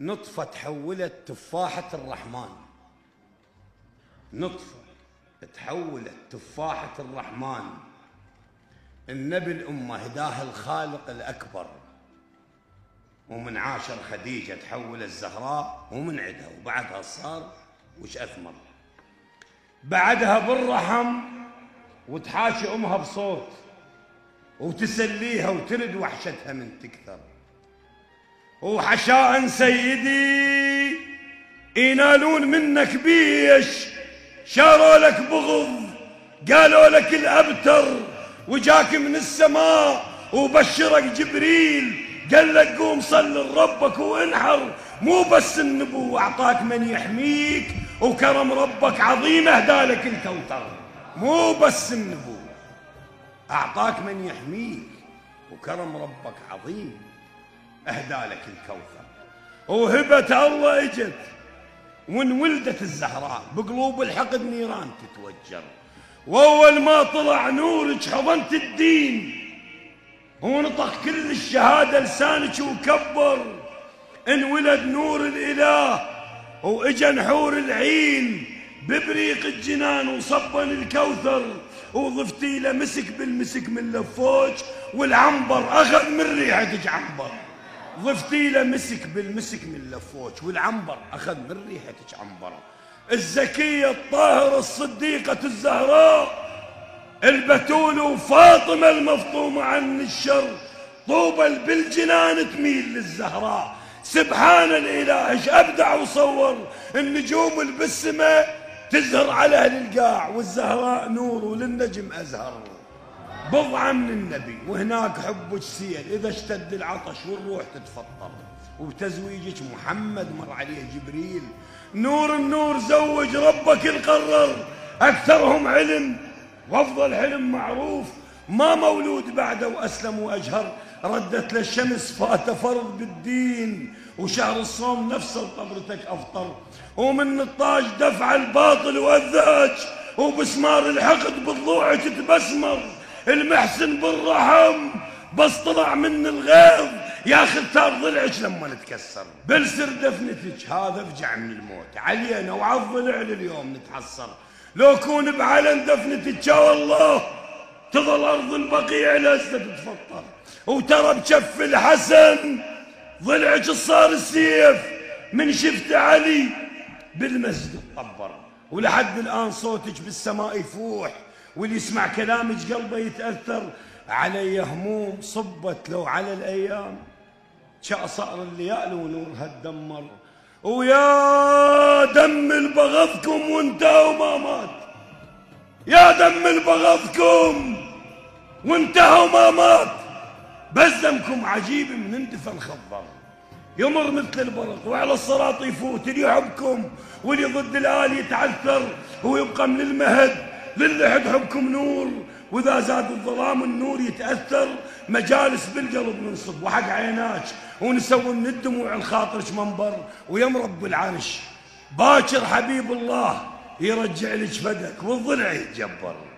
نطفة تحولت تفاحة الرحمن. نطفة تحولت تفاحة الرحمن. النبي الأمة هداه الخالق الأكبر. ومن عاشر خديجة تحول الزهراء ومن عدها وبعدها صار وش أثمر. بعدها بالرحم وتحاشي أمها بصوت وتسليها وترد وحشتها من تكثر. وحشاء سيدي ينالون منك بيش شاروا لك بغض قالوا لك الأبتر وجاك من السماء وبشرك جبريل قال لك قوم صل لربك وانحر مو بس النبو أعطاك من يحميك وكرم ربك عظيم اهدالك الكوثر مو بس النبو أعطاك من يحميك وكرم ربك عظيم. اهدالك الكوثر. وهبة الله إجت وإن ولدت الزهراء بقلوب الحقد نيران تتوجر. واول ما طلع نورك حضنت الدين ونطق كل الشهادة لسانك وكبر. انولد نور الإله وإجا نحور العين ببريق الجنان وصبن الكوثر. وضفتي له مسك بالمسك من لفوج والعنبر أخذ من ريحتك عنبر ضفتي له مسك بالمسك من لفوج والعنبر أخذ من ريحتك عنبر الزكية الطاهرة الصديقة الزهراء البتول وفاطمة المفطومة عن الشر. طوبى بالجنان تميل للزهراء. سبحان الإله إيش أبدع وصور. النجوم اللي تزهر على أهل القاع والزهراء نور وللنجم أزهر. بضعة من النبي وهناك حبك سيل إذا اشتد العطش والروح تتفطر وتزويجك محمد مر عليه جبريل. نور النور زوج ربك القرر. أكثرهم علم وأفضل حلم معروف. ما مولود بعده واسلم وأجهر. ردت للشمس فأت فرض بالدين. وشهر الصوم نفسه طبرتك أفطر. ومن الطاج دفع الباطل والذاج وبسمار الحقد بضلوعك تبسمر. المحسن بالرحم بس طلع من الغيظ. يا ختار ضلعك لما نتكسر. بلسر دفنتك. هذا فجع من الموت. علينا وعض ضلع لليوم نتحسر لو كون بعلن دفنتك والله. تظل أرض البقيع لسه تتفطر وترى بشف الحسن ضلعك صار السيف. من شفت علي بالمسجد طبر ولحد الآن صوتك بالسماء يفوح. واللي يسمع كلامك قلبه يتأثر علي هموم صبت لو على الأيام. شاء صار الليالي ونورها تدمر ويا دم البغضكم وانتهى وما مات. يا دم البغضكم وانتهى وما مات. بس دمكم عجيب من اندفن خضر يمر مثل البرق وعلى الصراط يفوت اللي يحبكم واللي ضد الآل يتعثر ويبقى من المهد. للحد حبكم نور وإذا زاد الظلام النور يتأثر مجالس بالقلب ننصب وحق عيناك ونسوي من الدموع الخاطرك منبر ويم رب العرش. باكر حبيب الله يرجع لك فدك والضلع يتجبر.